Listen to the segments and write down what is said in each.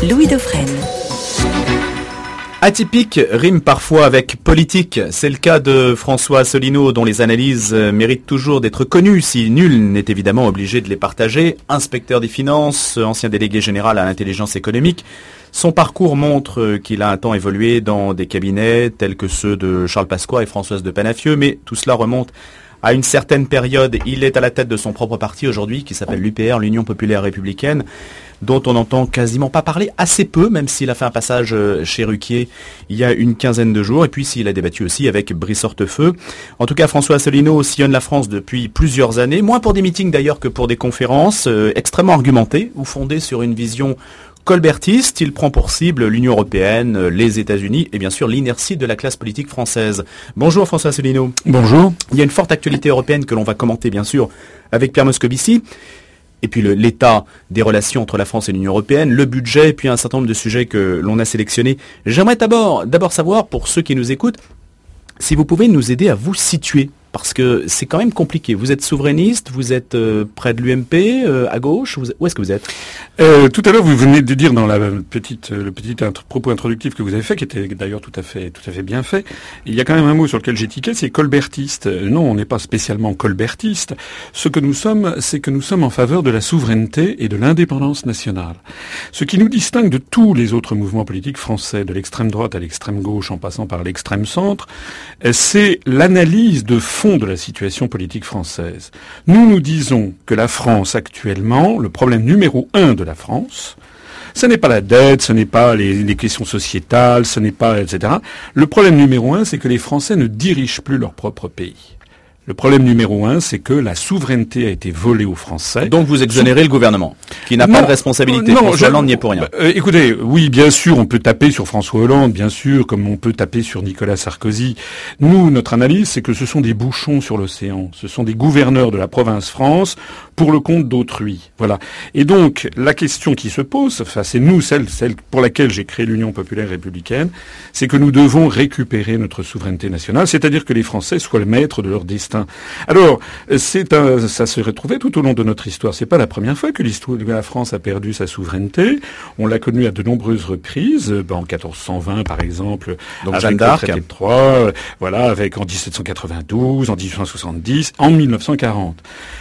Louis Dauphren. Atypique rime parfois avec politique. C'est le cas de François Asselineau dont les analyses méritent toujours d'être connues si nul n'est évidemment obligé de les partager. Inspecteur des finances, ancien délégué général à l'intelligence économique. Son parcours montre qu'il a un temps évolué dans des cabinets tels que ceux de Charles Pasqua et Françoise de Panafieux, mais tout cela remonte à une certaine période. Il est à la tête de son propre parti aujourd'hui qui s'appelle l'UPR, l'Union Populaire Républicaine dont on n'entend quasiment pas parler, assez peu, même s'il a fait un passage euh, chez Ruquier il y a une quinzaine de jours, et puis s'il a débattu aussi avec Brice Hortefeux. En tout cas, François Asselineau sillonne la France depuis plusieurs années, moins pour des meetings d'ailleurs que pour des conférences, euh, extrêmement argumentées ou fondées sur une vision colbertiste, il prend pour cible l'Union européenne, les États-Unis et bien sûr l'inertie de la classe politique française. Bonjour François Asselineau. Bonjour. Il y a une forte actualité européenne que l'on va commenter bien sûr avec Pierre Moscovici et puis l'état des relations entre la France et l'Union européenne, le budget, et puis un certain nombre de sujets que l'on a sélectionnés. J'aimerais d'abord savoir, pour ceux qui nous écoutent, si vous pouvez nous aider à vous situer parce que c'est quand même compliqué. Vous êtes souverainiste, vous êtes euh, près de l'UMP, euh, à gauche, où est-ce que vous êtes? Euh, Tout à l'heure, vous venez de dire dans la petite, le petit propos introductif que vous avez fait, qui était d'ailleurs tout à fait, tout à fait bien fait, il y a quand même un mot sur lequel tiqué, c'est colbertiste. Non, on n'est pas spécialement colbertiste. Ce que nous sommes, c'est que nous sommes en faveur de la souveraineté et de l'indépendance nationale. Ce qui nous distingue de tous les autres mouvements politiques français, de l'extrême droite à l'extrême gauche, en passant par l'extrême centre, c'est l'analyse de fond de la situation politique française. Nous nous disons que la France actuellement, le problème numéro un de la France, ce n'est pas la dette, ce n'est pas les, les, questions sociétales, ce n'est pas, etc. Le problème numéro un, c'est que les Français ne dirigent plus leur propre pays. Le problème numéro un, c'est que la souveraineté a été volée aux Français. Donc vous exonérez le gouvernement, qui n'a pas de responsabilité. Non, François Hollande n'y est pour rien. Euh, écoutez, oui, bien sûr, on peut taper sur François Hollande, bien sûr, comme on peut taper sur Nicolas Sarkozy. Nous, notre analyse, c'est que ce sont des bouchons sur l'océan. Ce sont des gouverneurs de la province France pour le compte d'autrui. Voilà. Et donc, la question qui se pose, enfin, c'est nous, celle, celle pour laquelle j'ai créé l'Union populaire républicaine, c'est que nous devons récupérer notre souveraineté nationale, c'est-à-dire que les Français soient le maître de leur destin alors, c'est un, ça s'est retrouvé tout au long de notre histoire. C'est pas la première fois que l'histoire de la France a perdu sa souveraineté. On l'a connu à de nombreuses reprises. Ben, en 1420, par exemple, Donc, avec Jeanne d'Arc. voilà, avec en 1792, en 1870, en 1940.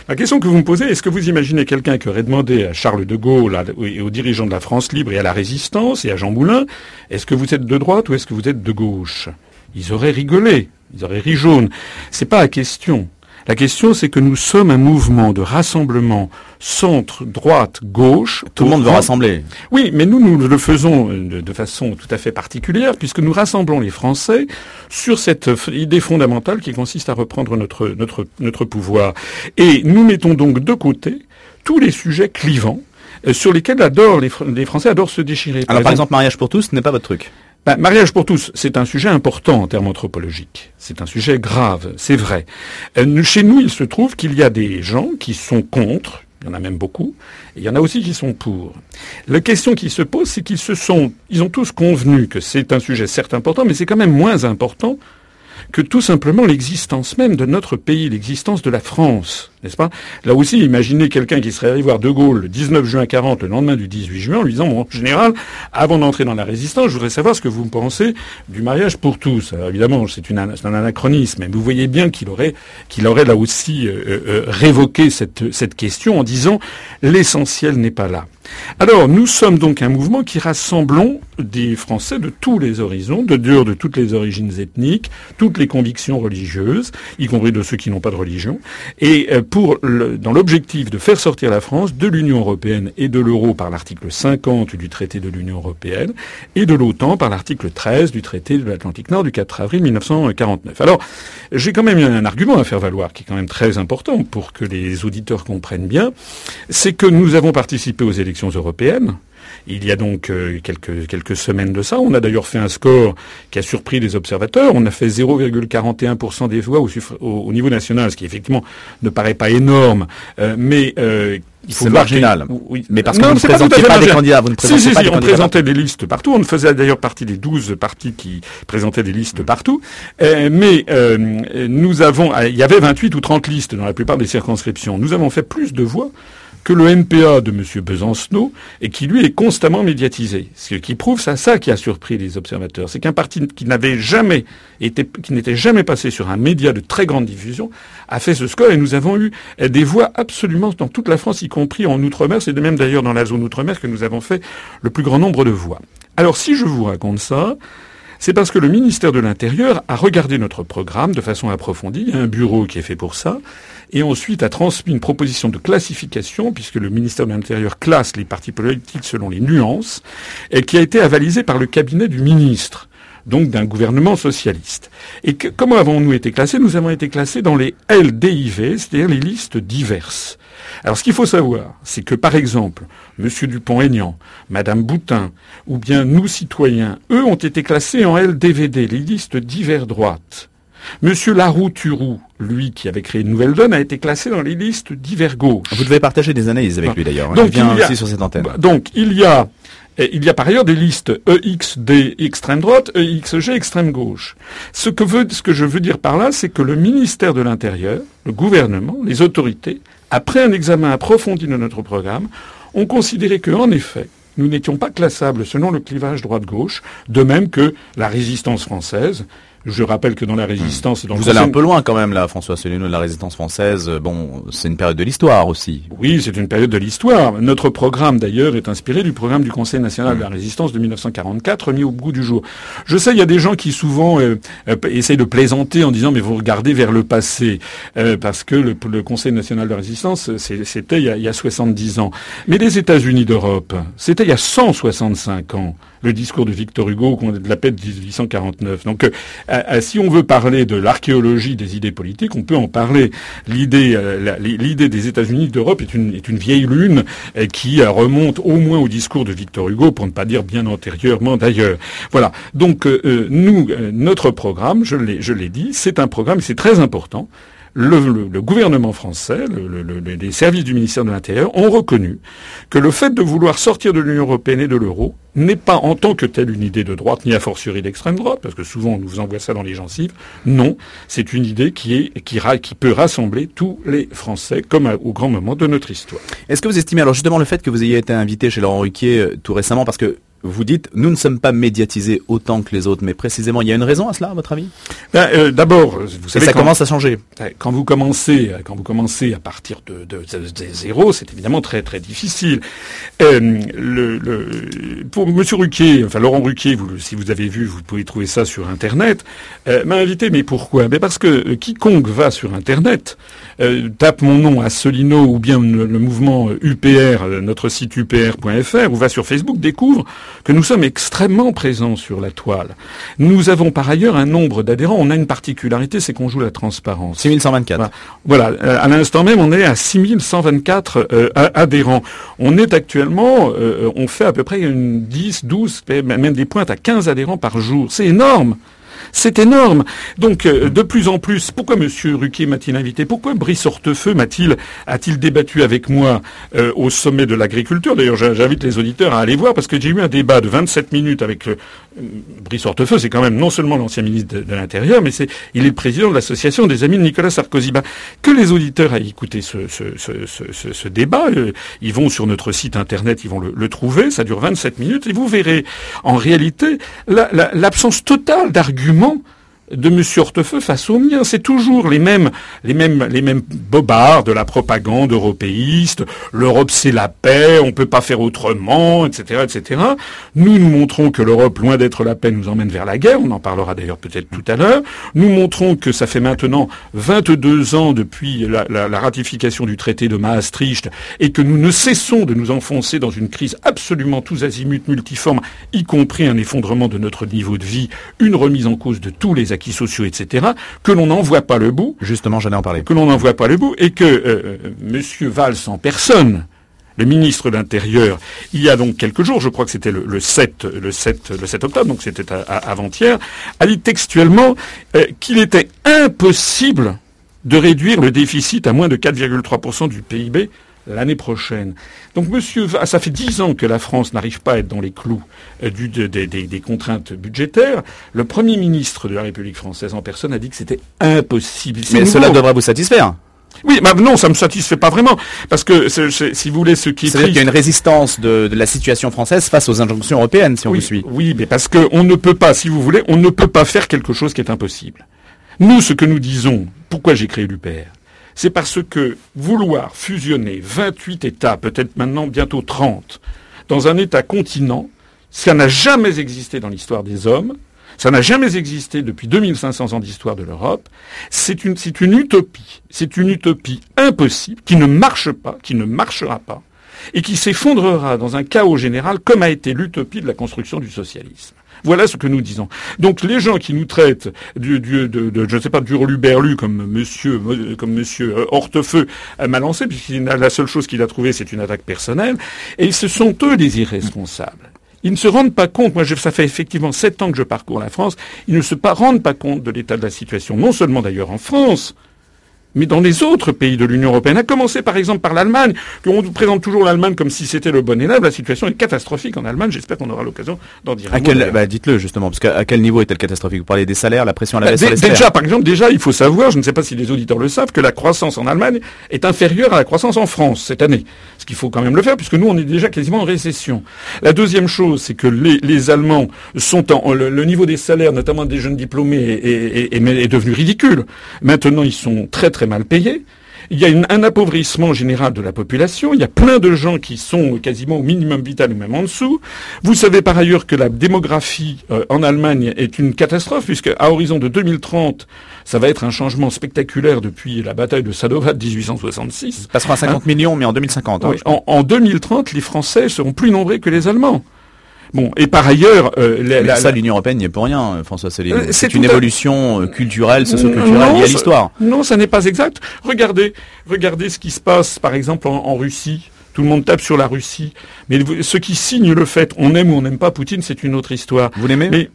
La question que vous me posez, est-ce que vous imaginez quelqu'un qui aurait demandé à Charles de Gaulle et aux dirigeants de la France libre et à la résistance et à Jean Moulin, est-ce que vous êtes de droite ou est-ce que vous êtes de gauche? Ils auraient rigolé. Ils auraient ri jaune. C'est pas la question. La question, c'est que nous sommes un mouvement de rassemblement centre, droite, gauche. Tout le monde veut rassembler. Oui, mais nous, nous le faisons de, façon tout à fait particulière, puisque nous rassemblons les Français sur cette idée fondamentale qui consiste à reprendre notre, notre, notre pouvoir. Et nous mettons donc de côté tous les sujets clivants euh, sur lesquels adorent les, les Français adorent se déchirer. Alors par exemple, mariage pour tous, ce n'est pas votre truc. Ben, mariage pour tous, c'est un sujet important en termes anthropologiques. C'est un sujet grave, c'est vrai. Euh, chez nous, il se trouve qu'il y a des gens qui sont contre, il y en a même beaucoup, et il y en a aussi qui sont pour. La question qui se pose, c'est qu'ils se sont, ils ont tous convenu que c'est un sujet certes important, mais c'est quand même moins important que tout simplement l'existence même de notre pays, l'existence de la France, n'est-ce pas? Là aussi, imaginez quelqu'un qui serait allé voir De Gaulle le 19 juin 40, le lendemain du 18 juin, en lui disant, bon, général, avant d'entrer dans la résistance, je voudrais savoir ce que vous pensez du mariage pour tous. Alors, évidemment, c'est un anachronisme, mais vous voyez bien qu'il aurait, qu'il aurait là aussi euh, euh, euh, révoqué cette, cette question en disant, l'essentiel n'est pas là. Alors, nous sommes donc un mouvement qui rassemblons des Français de tous les horizons, de dehors de toutes les origines ethniques, toutes les convictions religieuses, y compris de ceux qui n'ont pas de religion, et euh, pour dans l'objectif de faire sortir la France de l'Union européenne et de l'euro par l'article 50 du traité de l'Union européenne et de l'OTAN par l'article 13 du traité de l'Atlantique Nord du 4 avril 1949. Alors, j'ai quand même un argument à faire valoir qui est quand même très important pour que les auditeurs comprennent bien, c'est que nous avons participé aux élections européennes il y a donc euh, quelques, quelques semaines de ça. On a d'ailleurs fait un score qui a surpris les observateurs. On a fait 0,41% des voix au, au, niveau national, ce qui effectivement ne paraît pas énorme, euh, mais euh, il faut marginal. oui. Mais parce que vous ne présentez pas, des candidats, vous ne présentez si, si, si, on présentait des listes partout. On faisait d'ailleurs partie des 12 partis qui présentaient des listes partout. Euh, mais euh, nous avons, il y avait 28 ou 30 listes dans la plupart des circonscriptions. Nous avons fait plus de voix que le MPA de M. Besancenot et qui lui est constamment médiatisé. Ce qui prouve, c'est ça qui a surpris les observateurs. C'est qu'un parti qui n'avait jamais été, qui n'était jamais passé sur un média de très grande diffusion a fait ce score et nous avons eu des voix absolument dans toute la France, y compris en Outre-mer. C'est même d'ailleurs dans la zone Outre-mer que nous avons fait le plus grand nombre de voix. Alors si je vous raconte ça, c'est parce que le ministère de l'Intérieur a regardé notre programme de façon approfondie. Il y a un bureau qui est fait pour ça. Et ensuite a transmis une proposition de classification, puisque le ministère de l'Intérieur classe les partis politiques selon les nuances, et qui a été avalisée par le cabinet du ministre donc d'un gouvernement socialiste. Et comment avons-nous été classés? Nous avons été classés dans les LDIV, c'est-à-dire les listes diverses. Alors ce qu'il faut savoir, c'est que par exemple, M. Dupont-Aignan, Mme Boutin, ou bien nous citoyens, eux ont été classés en LDVD, les listes divers droites. M. Laroux-Turou, lui qui avait créé une nouvelle donne, a été classé dans les listes divers gauche. Vous devez partager des analyses avec lui d'ailleurs. Hein. Donc, il vient aussi sur cette antenne. Donc il y a il y a par ailleurs des listes EXD extrême droite, EXG extrême gauche. Ce que, veut, ce que je veux dire par là, c'est que le ministère de l'Intérieur, le gouvernement, les autorités, après un examen approfondi de notre programme, ont considéré qu'en effet, nous n'étions pas classables selon le clivage droite-gauche, de même que la résistance française, je rappelle que dans la résistance... Dans Vous allez un peu loin quand même là, François Asselineau, la résistance française. Bon, c'est une période de l'histoire aussi. Oui, c'est une période de l'histoire. Notre programme d'ailleurs est inspiré du programme du Conseil national de la résistance de 1944 mis au bout du jour. Je sais, il y a des gens qui souvent euh, euh, essayent de plaisanter en disant mais vous regardez vers le passé euh, parce que le, Conseil national de la résistance c'était il, y a, il y a 70 ans. Mais les États-Unis d'Europe, c'était il y a 165 ans le discours de Victor Hugo de la paix de 1849. Donc, euh, euh, si on veut parler de l'archéologie des idées politiques, on peut en parler. L'idée, euh, l'idée des États-Unis d'Europe est une, est une vieille lune qui remonte au moins au discours de Victor Hugo, pour ne pas dire bien antérieurement d'ailleurs. Voilà. Donc, nous, notre programme, je l'ai dit, c'est un programme, c'est très important le, gouvernement français, les services du ministère de l'Intérieur ont reconnu que le fait de vouloir sortir de l'Union européenne et de l'euro n'est pas en tant que telle une idée de droite, ni a fortiori d'extrême droite, parce que souvent on nous envoie ça dans les gencives. Non, c'est une idée qui, qui peut rassembler tous les Français, comme au grand moment de notre histoire. Est-ce que vous estimez, alors justement le fait que vous ayez été invité chez Laurent Ruquier euh, tout récemment, parce que vous dites, nous ne sommes pas médiatisés autant que les autres, mais précisément, il y a une raison à cela, à votre avis? Ben, euh, D'abord, vous savez, ça commence à changer. Quand vous commencez, quand vous commencez à partir de, de, zéro, c'est évidemment très très difficile. Euh, le, le, pour Monsieur Ruquier, enfin Laurent Ruquier, vous, si vous avez vu, vous pouvez trouver ça sur Internet, euh, m'a invité. Mais pourquoi? Mais parce que euh, quiconque va sur Internet euh, tape mon nom à Solino ou bien le, le mouvement UPR, notre site upr.fr, ou va sur Facebook, découvre que nous sommes extrêmement présents sur la toile. Nous avons par ailleurs un nombre d'adhérents. On a une particularité, c'est qu'on joue la transparence. 6124. Voilà. Euh, à l'instant même, on est à 6124 euh, adhérents. On est actuellement, euh, on fait à peu près une 10, 12, même des pointes à 15 adhérents par jour. C'est énorme. C'est énorme. Donc, euh, de plus en plus, pourquoi M. Ruquier m'a-t-il invité? Pourquoi Brice Hortefeux m'a-t-il a-t-il débattu avec moi euh, au sommet de l'agriculture? D'ailleurs, j'invite les auditeurs à aller voir parce que j'ai eu un débat de 27 minutes avec euh, Brice Hortefeux. C'est quand même non seulement l'ancien ministre de, l'Intérieur, mais c'est il est le président de l'association des amis de Nicolas Sarkozy. Ben, que les auditeurs aient écouté ce, ce, débat, ils vont sur notre site internet, ils vont le, trouver. Ça dure 27 minutes et vous verrez en réalité l'absence totale d'arguments comment de M. Hortefeux face aux miens. C'est toujours les mêmes, les mêmes, les mêmes bobards de la propagande européiste. L'Europe c'est la paix, on peut pas faire autrement, etc., etc. Nous nous montrons que l'Europe, loin d'être la paix, nous emmène vers la guerre. On en parlera d'ailleurs peut-être tout à l'heure. Nous montrons que ça fait maintenant 22 ans depuis la, la, ratification du traité de Maastricht et que nous ne cessons de nous enfoncer dans une crise absolument tous azimuts multiforme, y compris un effondrement de notre niveau de vie, une remise en cause de tous les acquis sociaux, etc., que l'on n'en voit pas le bout. Justement, j'allais en parler. Que l'on n'en voit pas le bout et que euh, euh Monsieur Valls en personne, le ministre de l'Intérieur, il y a donc quelques jours, je crois que c'était le, 7, le 7, le 7 octobre, donc c'était avant-hier, a dit textuellement euh, qu'il était impossible de réduire le déficit à moins de 4,3% du PIB l'année prochaine. Donc, monsieur, ça fait dix ans que la France n'arrive pas à être dans les clous euh, du, des contraintes budgétaires. Le Premier ministre de la République française en personne a dit que c'était impossible. Mais cela devrait vous satisfaire Oui, mais non, ça me satisfait pas vraiment, parce que si vous voulez, ce qui est C'est-à-dire qu'il y a une résistance de, la situation française face aux injonctions européennes, si on vous suit. Oui, mais parce qu'on ne peut pas, si vous voulez, on ne peut pas faire quelque chose qui est impossible. Nous, ce que nous disons, pourquoi j'ai créé l'UPR? C'est parce que vouloir fusionner 28 États, peut-être maintenant bientôt 30, dans un État continent, ça n'a jamais existé dans l'histoire des hommes, ça n'a jamais existé depuis 2500 ans d'histoire de l'Europe. C'est une, c'est une utopie. C'est une utopie impossible, qui ne marche pas, qui ne marchera pas, et qui s'effondrera dans un chaos général comme a été l'utopie de la construction du socialisme. Voilà ce que nous disons. Donc les gens qui nous traitent du, du de, je ne sais pas, d'Urluberlu comme monsieur, comme monsieur euh, Hortefeux m'a lancé, puisqu'il la seule chose qu'il a trouvée, c'est une attaque personnelle, et ce sont eux les irresponsables. Ils ne se rendent pas compte, moi ça fait effectivement sept ans que je parcours la France, ils ne se rendent pas compte de l'état de la situation, non seulement d'ailleurs en France, mais dans les autres pays de l'Union européenne, à commencer par exemple par l'Allemagne, qu'on présente toujours l'Allemagne comme si c'était le bon élève, la situation est catastrophique en Allemagne, j'espère qu'on aura l'occasion d'en dire un quel, bah, Dites-le justement, parce qu'à quel niveau est-elle catastrophique? Vous parlez des salaires, la pression à la baisse les salaires. Déjà, par exemple, déjà, il faut savoir, je ne sais pas si les auditeurs le savent, que la croissance en Allemagne est inférieure à la croissance en France cette année. Qu'il faut quand même le faire, puisque nous, on est déjà quasiment en récession. La deuxième chose, c'est que les, Allemands sont en... Le, niveau des salaires, notamment des jeunes diplômés, est devenu ridicule. Maintenant, ils sont très très mal payés. Il y a un appauvrissement général de la population. Il y a plein de gens qui sont quasiment au minimum vital ou même en dessous. Vous savez par ailleurs que la démographie euh, en Allemagne est une catastrophe puisque à horizon de 2030, ça va être un changement spectaculaire depuis la bataille de Sadova de 1866. Ça passera à 50 millions, mais en 2050. Hein, en, en 2030, les Français seront plus nombreux que les Allemands. Bon, et par ailleurs, euh, ça, l'Union européenne n'y est pour rien, François Céline. Euh, c'est une évolution euh, culturelle, socio-culturelle liée à l'histoire. Non, ça n'est pas exact. Regardez, regardez ce qui se passe, par exemple, en, Russie. Tout le monde tape sur la Russie. Mais ce qui signe le fait, on aime ou on n'aime pas Poutine, c'est une autre histoire. Vous l'aimez? Mais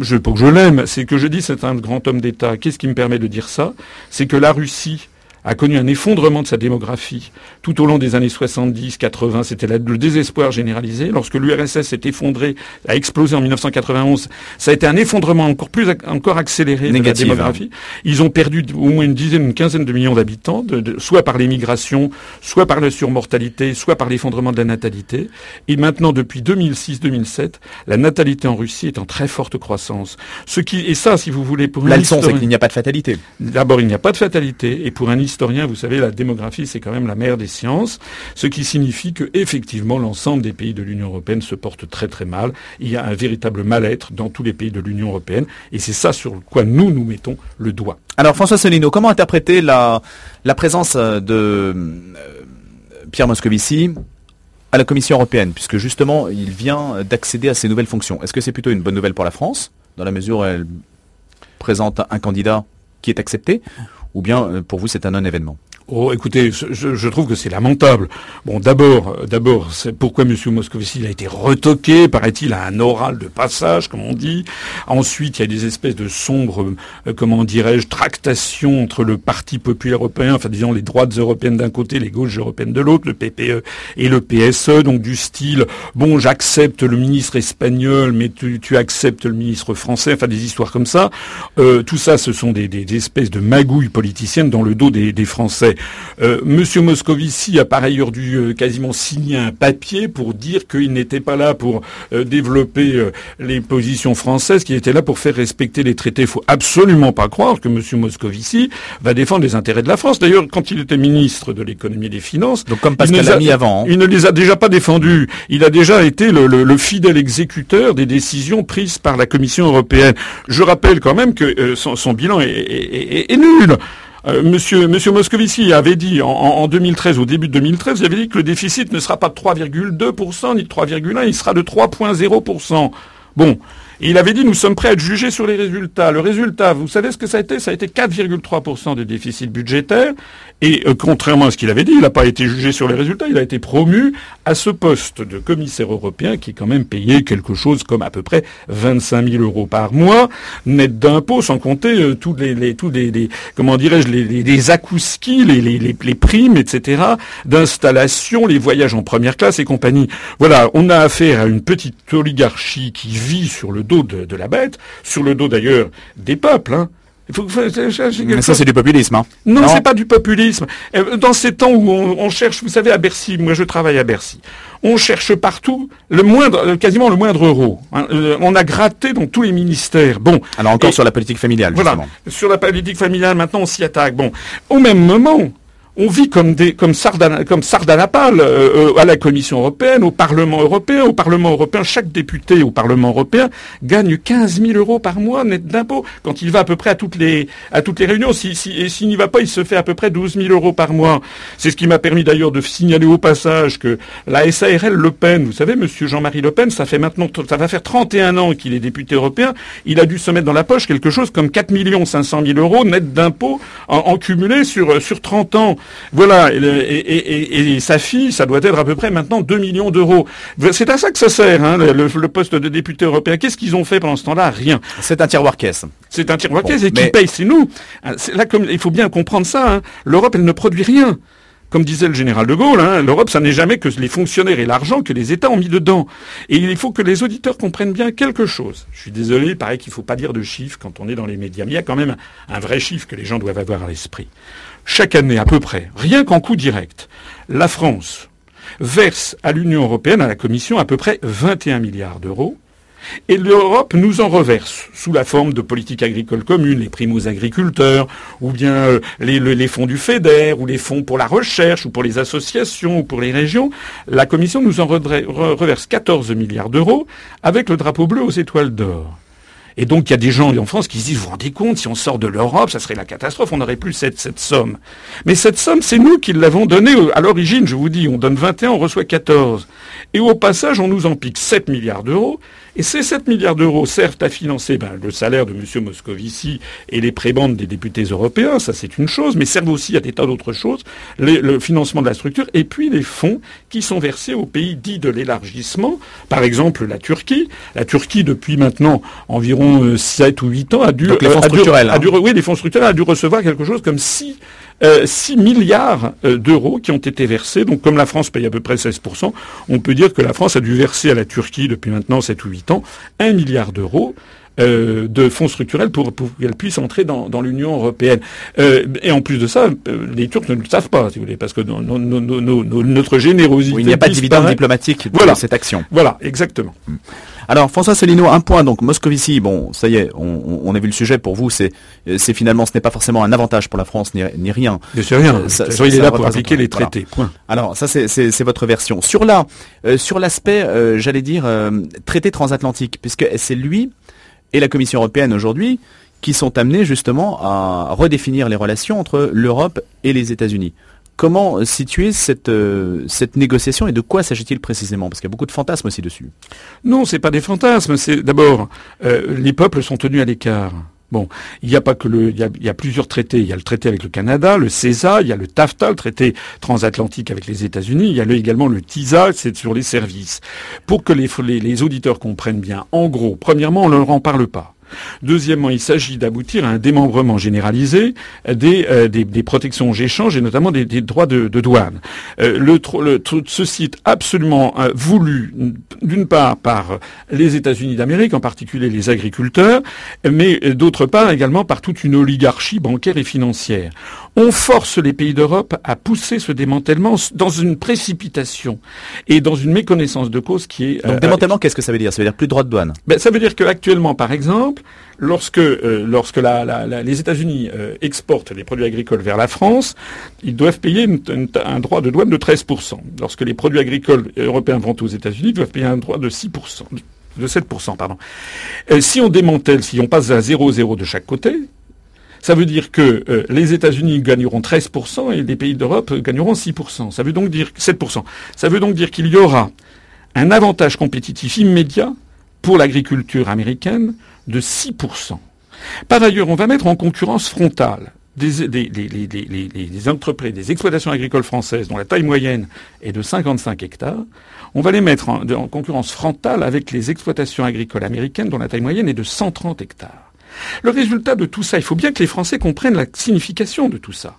je, pas que je l'aime, c'est que je dis c'est un grand homme d'État. Qu'est-ce qui me permet de dire ça? C'est que la Russie a connu un effondrement de sa démographie tout au long des années 70, 80. C'était le désespoir généralisé. Lorsque l'URSS s'est effondré, a explosé en 1991, ça a été un effondrement encore plus, encore accéléré de la hein. démographie. Ils ont perdu au moins une dizaine, une quinzaine de millions d'habitants, soit par l'émigration, soit par la surmortalité, soit par l'effondrement de la natalité. Et maintenant, depuis 2006-2007, la natalité en Russie est en très forte croissance. Ce qui, et ça, si vous voulez, pour la leçon, c'est qu'il n'y a pas de fatalité. D'abord, il n'y a pas de fatalité, et pour un historien, vous savez, la démographie, c'est quand même la mère des sciences, ce qui signifie que effectivement l'ensemble des pays de l'Union européenne se portent très très mal. Il y a un véritable mal-être dans tous les pays de l'Union européenne, et c'est ça sur quoi nous nous mettons le doigt. Alors François Solino, comment interpréter la, présence de euh, Pierre Moscovici à la Commission européenne, puisque justement il vient d'accéder à ces nouvelles fonctions. Est-ce que c'est plutôt une bonne nouvelle pour la France, dans la mesure où elle présente un candidat qui est accepté, ou bien euh, pour vous c'est un non-événement Oh, écoutez, je, trouve que c'est lamentable. Bon, d'abord, euh, d'abord, c'est pourquoi M. Moscovici a été retoqué, paraît-il, à un oral de passage, comme on dit. Ensuite, il y a des espèces de sombres, euh, comment dirais-je, tractations entre le Parti populaire européen, enfin disons les droites européennes d'un côté, les gauches européennes de l'autre, le PPE et le PSE, donc du style, bon, j'accepte le ministre espagnol, mais tu, acceptes le ministre français, enfin des histoires comme ça. Euh, tout ça, ce sont des, espèces de magouilles politiciennes dans le dos des Français. Euh, Monsieur Moscovici a par ailleurs dû euh, quasiment signer un papier pour dire qu'il n'était pas là pour euh, développer les positions françaises, qu'il était là pour faire respecter les traités. Il faut absolument pas croire que Monsieur Moscovici va défendre les intérêts de la France. D'ailleurs, quand il était ministre de l'économie et des finances, donc comme Pascal il, mis avant, hein. il ne les a déjà pas défendus. Il a déjà été le, fidèle exécuteur des décisions prises par la Commission européenne. Je rappelle quand même que son, bilan est nul. Euh, monsieur, Monsieur Moscovici avait dit en, 2013, au début de 2013, il avait dit que le déficit ne sera pas de 3,2% ni de 3,1%, il sera de 3,0%. Bon, il avait dit nous sommes prêts à être jugés sur les résultats. Le résultat, vous savez ce que ça a été? Ça a été 4,3% de déficit budgétaire. Et euh, contrairement à ce qu'il avait dit, il n'a pas été jugé sur les résultats, il a été promu à ce poste de commissaire européen qui est quand même payé quelque chose comme à peu près 25 000 euros par mois, net d'impôts, sans compter euh, tous les, les, tous les, comment dirais-je, les, les, les les, les, les, primes, etc., d'installation, les voyages en première classe et compagnie. Voilà, on a affaire à une petite oligarchie qui vit sur le dos de, de la bête, sur le dos d'ailleurs des peuples, hein, Mais ça, c'est du populisme. Hein. Non, c'est pas du populisme. Euh, dans ces temps où on, cherche, vous savez, à Bercy, moi je travaille à Bercy, on cherche partout le moindre, euh, quasiment le moindre euro. Hein. Euh, on a gratté dans tous les ministères. Bon. Alors encore sur la politique familiale. Voilà. Sur la politique familiale, maintenant on s'y attaque. Bon. Au même moment, on vit comme des comme euh, euh, à la Commission européenne, au Parlement européen. Au Parlement européen, chaque député au Parlement européen gagne 15 000 euros par mois net d'impôts. Quand il va à peu près à toutes les à toutes les réunions, si, si, et s'il n'y va pas, il se fait à peu près 12 000 euros par mois. C'est ce qui m'a permis d'ailleurs de signaler au passage que la SARL Le Pen, vous savez, Monsieur Jean-Marie Le Pen, ça fait maintenant ça va faire 31 ans qu'il est député européen. Il a dû se mettre dans la poche quelque chose comme 4 500 000 euros net d'impôts en, en cumulé sur sur 30 ans. Voilà, et, sa fille, ça doit être à peu près maintenant 2 millions d'euros. C'est à ça que ça sert, hein, le, poste de député européen. Qu'est-ce qu'ils ont fait pendant ce temps-là? Rien. C'est un tiroir caisse. C'est un tiroir caisse et qui paye, c'est nous. Là, comme, il faut bien comprendre ça. Hein. L'Europe, elle ne produit rien comme disait le général de Gaulle, hein, l'Europe, ça n'est jamais que les fonctionnaires et l'argent que les États ont mis dedans. Et il faut que les auditeurs comprennent bien quelque chose. Je suis désolé, il paraît qu'il ne faut pas dire de chiffres quand on est dans les médias, mais il y a quand même un vrai chiffre que les gens doivent avoir à l'esprit. Chaque année, à peu près, rien qu'en coût direct, la France verse à l'Union européenne, à la Commission, à peu près 21 milliards d'euros. Et l'Europe nous en reverse sous la forme de politique agricole commune, les primes aux agriculteurs, ou bien euh, les, fonds du FEDER, ou les fonds pour la recherche, ou pour les associations, ou pour les régions. La Commission nous en reverse 14 milliards d'euros avec le drapeau bleu aux étoiles d'or. Et donc il y a des gens en France qui se disent, vous vous rendez compte, si on sort de l'Europe, ça serait la catastrophe, on n'aurait plus cette, somme. Mais cette somme, c'est nous qui l'avons donnée à l'origine, je vous dis, on donne 21, on reçoit 14. Et au passage, on nous en pique 7 milliards d'euros, et ces 7 milliards d'euros servent à financer ben, le salaire de M. Moscovici et les prébendes des députés européens, ça c'est une chose, mais servent aussi à des tas d'autres choses, le financement de la structure, et puis les fonds qui sont versés aux pays dits de l'élargissement, par exemple la Turquie. La Turquie, depuis maintenant environ 7 euh, ou 8 ans, a dû... Donc les fonds structurels. A dû, oui, les fonds structurels a dû recevoir quelque chose comme 6 6 euh, milliards euh, d'euros qui ont été versés. Donc comme la France paye à peu près 16%, on peut dire que la France a dû verser à la Turquie depuis maintenant 7 ou 8 ans 1 milliard d'euros. Euh, de fonds structurels pour, qu'elle puisse entrer dans, l'Union européenne. et en plus de ça, les Turcs ne le savent pas, si vous voulez, parce que notre générosité. il n'y a pas de dividende diplomatique voilà. cette action. Voilà, exactement. Hmm. Alors François Solino, un point donc Moscovici, bon ça y est, on, a vu le sujet pour vous, c'est c'est finalement ce n'est pas forcément un avantage pour la France ni, rien. C'est rien. Euh, ça, il est là pour appliquer les traités. Point. Alors ça c'est votre version. Sur là, euh, sur l'aspect, euh, j'allais dire traité transatlantique, puisque c'est lui et la Commission européenne aujourd'hui qui sont amenés justement à redéfinir les relations entre l'Europe et les États-Unis. Comment situer cette, euh, cette négociation et de quoi s'agit-il précisément? Parce qu'il y a beaucoup de fantasmes aussi dessus. Non, c'est pas des fantasmes. C'est d'abord euh, les peuples sont tenus à l'écart. Bon, il n'y a pas que le, il y a, plusieurs traités. Il y a le traité avec le Canada, le CESA, il y a le TAFTA, le traité transatlantique avec les États-Unis. Il y a également le TISA, c'est sur les services. Pour que les, les auditeurs comprennent bien, en gros, premièrement, on ne leur en parle pas. Deuxièmement, il s'agit d'aboutir à un démembrement généralisé des, euh, des, des protections échanges et notamment des, des droits de, de douane. Euh, le, le, ceci est absolument euh, voulu, d'une part par les États-Unis d'Amérique, en particulier les agriculteurs, mais d'autre part également par toute une oligarchie bancaire et financière. On force les pays d'Europe à pousser ce démantèlement dans une précipitation et dans une méconnaissance de cause qui est... Donc démantèlement, qu'est-ce que ça veut dire? Ça veut dire plus de droits de douane? Ben, Ça veut dire qu'actuellement, par exemple, lorsque, euh, lorsque les États-Unis euh, exportent les produits agricoles vers la France, ils doivent payer un droit de douane de 13%. Lorsque les produits agricoles européens vont aux États-Unis, ils doivent payer un droit de 6%. De 7%, pardon. Euh, si on démantèle, si on passe à 0,0 de chaque côté, ça veut dire que les États-Unis gagneront 13% et les pays d'Europe gagneront 6%. Ça veut donc dire 7%. Ça veut donc dire qu'il y aura un avantage compétitif immédiat pour l'agriculture américaine de 6%. Par ailleurs, on va mettre en concurrence frontale des, des, entreprises, des exploitations agricoles françaises dont la taille moyenne est de 55 hectares, on va les mettre en, en, concurrence frontale avec les exploitations agricoles américaines dont la taille moyenne est de 130 hectares. Le résultat de tout ça, il faut bien que les Français comprennent la signification de tout ça.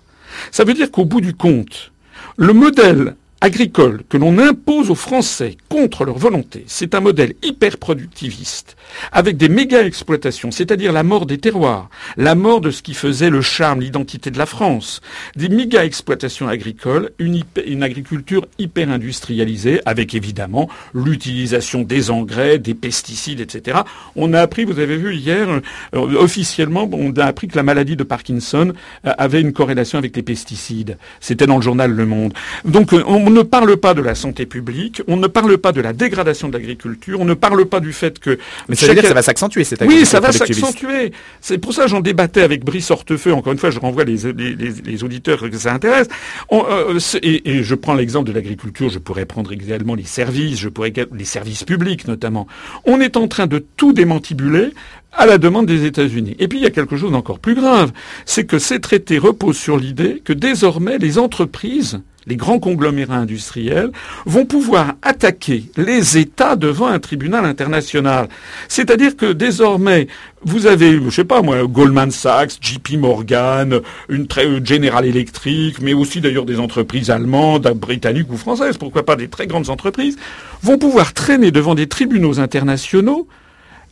Ça veut dire qu'au bout du compte, le modèle agricole que l'on impose aux Français contre leur volonté, c'est un modèle hyper productiviste, avec des méga-exploitations, c'est-à-dire la mort des terroirs, la mort de ce qui faisait le charme, l'identité de la France, des méga-exploitations agricoles, une, une agriculture hyper industrialisée, avec évidemment l'utilisation des engrais, des pesticides, etc. On a appris, vous avez vu hier, euh, officiellement, on a appris que la maladie de Parkinson euh, avait une corrélation avec les pesticides. C'était dans le journal Le Monde. Donc on ne parle pas de la santé publique, on ne parle pas de la dégradation de l'agriculture, on ne parle pas du fait que... Mais ça veut dire que ça va s'accentuer, cette Oui, ça va s'accentuer. C'est pour ça que j'en débattais avec Brice Hortefeux. Encore une fois, je renvoie les, les, auditeurs que ça intéresse. Euh, et, et, je prends l'exemple de l'agriculture, je pourrais prendre également les services, je pourrais les services publics notamment. On est en train de tout démantibuler à la demande des États-Unis. Et puis il y a quelque chose d'encore plus grave, c'est que ces traités reposent sur l'idée que désormais les entreprises les grands conglomérats industriels, vont pouvoir attaquer les États devant un tribunal international. C'est-à-dire que désormais, vous avez, je sais pas moi, Goldman Sachs, JP Morgan, une très euh, General Electric, mais aussi d'ailleurs des entreprises allemandes, britanniques ou françaises, pourquoi pas des très grandes entreprises, vont pouvoir traîner devant des tribunaux internationaux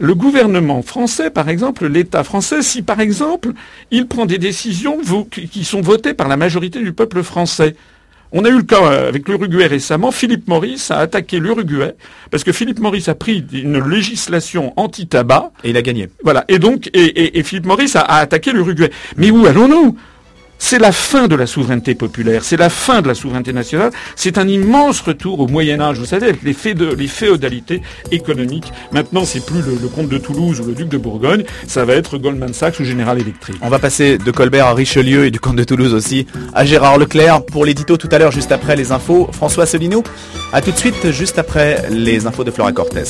le gouvernement français, par exemple, l'État français, si par exemple il prend des décisions qui sont votées par la majorité du peuple français. On a eu le cas euh, avec l'Uruguay récemment. Philippe Maurice a attaqué l'Uruguay parce que Philippe Maurice a pris une législation anti-tabac. Et il a gagné. Voilà. Et donc, et, Philippe Maurice a attaqué l'Uruguay. Mais où allons-nous? C'est la fin de la souveraineté populaire, c'est la fin de la souveraineté nationale, c'est un immense retour au Moyen Âge, vous savez, avec les, féodalités économiques. Maintenant, c'est plus le, comte de Toulouse ou le duc de Bourgogne, ça va être Goldman Sachs ou General Electric. On va passer de Colbert à Richelieu et du comte de Toulouse aussi à Gérard Leclerc pour l'édito tout à l'heure, juste après les infos. François Solino, à tout de suite, juste après les infos de Flora Cortés.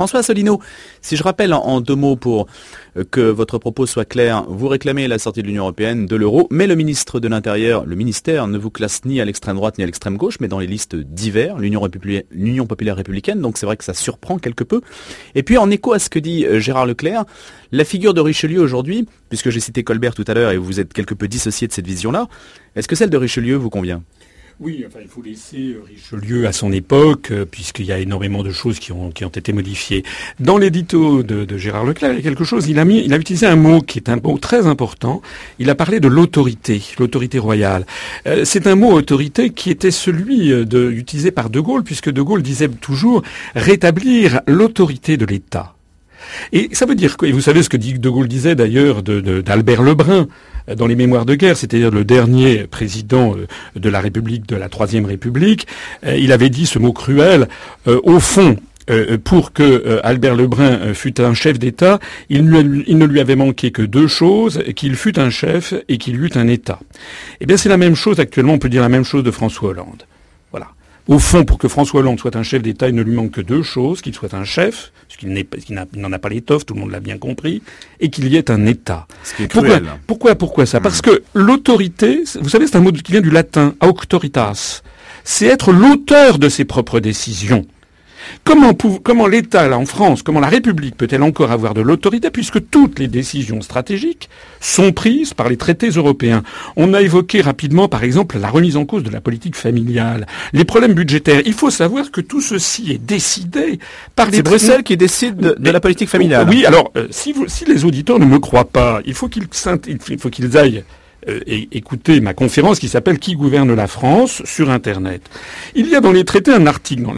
François Solino, si je rappelle en deux mots pour euh, que votre propos soit clair, vous réclamez la sortie de l'Union européenne, de l'euro, mais le ministre de l'Intérieur, le ministère, ne vous classe ni à l'extrême droite ni à l'extrême gauche, mais dans les listes divers, l'Union populaire républicaine, donc c'est vrai que ça surprend quelque peu. Et puis en écho à ce que dit euh, Gérard Leclerc, la figure de Richelieu aujourd'hui, puisque j'ai cité Colbert tout à l'heure et vous êtes quelque peu dissocié de cette vision-là, est-ce que celle de Richelieu vous convient? Oui, enfin, il faut laisser euh, Richelieu à son époque, euh, puisqu'il y a énormément de choses qui ont, qui ont été modifiées. Dans l'édito de, de, Gérard Leclerc, il y a quelque chose, il a, mis, il a utilisé un mot qui est un mot très important. Il a parlé de l'autorité, l'autorité royale. Euh, c'est un mot autorité qui était celui de, utilisé par De Gaulle, puisque De Gaulle disait toujours rétablir l'autorité de l'État. Et ça veut dire et vous savez ce que De Gaulle disait d'ailleurs d'Albert Lebrun, dans les mémoires de guerre, c'est-à-dire le dernier président euh, de la République, de la Troisième République, euh, il avait dit ce mot cruel, euh, au fond, pour que Albert Lebrun fût un chef d'État, il, ne lui avait manqué que deux choses, qu'il fût un chef et qu'il eût un État. Eh bien, c'est la même chose actuellement, on peut dire la même chose de François Hollande. Au fond, pour que François Hollande soit un chef d'État, il ne lui manque que deux choses, qu'il soit un chef, ce qu'il n'en a pas l'étoffe, tout le monde l'a bien compris, et qu'il y ait un État. pourquoi, pourquoi, pourquoi ça? Parce que l'autorité, vous savez, c'est un mot qui vient du latin, auctoritas. C'est être l'auteur de ses propres décisions. Comment, comment l'État, là, en France, comment la République peut-elle encore avoir de l'autorité puisque toutes les décisions stratégiques sont prises par les traités européens? On a évoqué rapidement, par exemple, la remise en cause de la politique familiale, les problèmes budgétaires. Il faut savoir que tout ceci est décidé par les... C'est Bruxelles qui décide de, la politique familiale. Oui, alors, euh, si, vous, si les auditeurs ne me croient pas, il faut qu'ils il faut qu'ils aillent euh, écoutez ma conférence qui s'appelle Qui gouverne la France sur Internet. Il y a dans les traités un article, dans,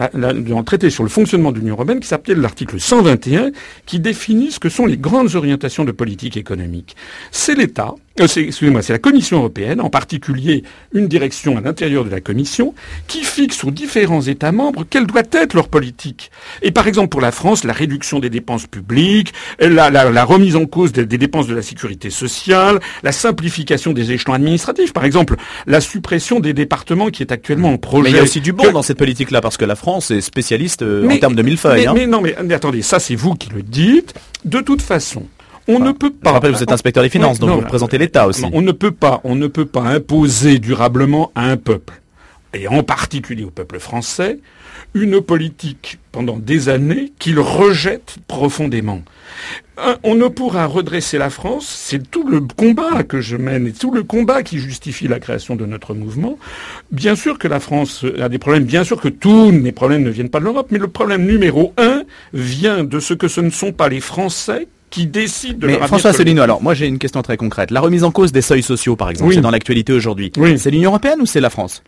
le traité sur le fonctionnement de l'Union européenne, qui s'appelle l'article 121, qui définit ce que sont les grandes orientations de politique économique. C'est l'État euh, excusez-moi, c'est la Commission européenne, en particulier une direction à l'intérieur de la Commission, qui fixe aux différents États membres quelle doit être leur politique. Et par exemple, pour la France, la réduction des dépenses publiques, la, la, remise en cause des, dépenses de la sécurité sociale, la simplification des échelons administratifs. Par exemple, la suppression des départements qui est actuellement en projet. Mais il y a aussi du bon dans cette politique-là, parce que la France est spécialiste euh, en termes de millefeuilles. Mais, hein. mais non, mais attendez, ça c'est vous qui le dites. De toute façon, on ne peut pas. Je rappelle, vous êtes inspecteur des finances, donc vous représentez l'État aussi. On ne peut pas, on ne peut pas imposer durablement à un peuple et en particulier au peuple français, une politique pendant des années qu'il rejette profondément. On ne pourra redresser la France, c'est tout le combat que je mène et tout le combat qui justifie la création de notre mouvement. Bien sûr que la France a des problèmes, bien sûr que tous les problèmes ne viennent pas de l'Europe, mais le problème numéro un vient de ce que ce ne sont pas les Français qui décident de Mais François Asselineau, alors moi j'ai une question très concrète. La remise en cause des seuils sociaux, par exemple, c'est dans l'actualité aujourd'hui. C'est l'Union européenne ou c'est la France?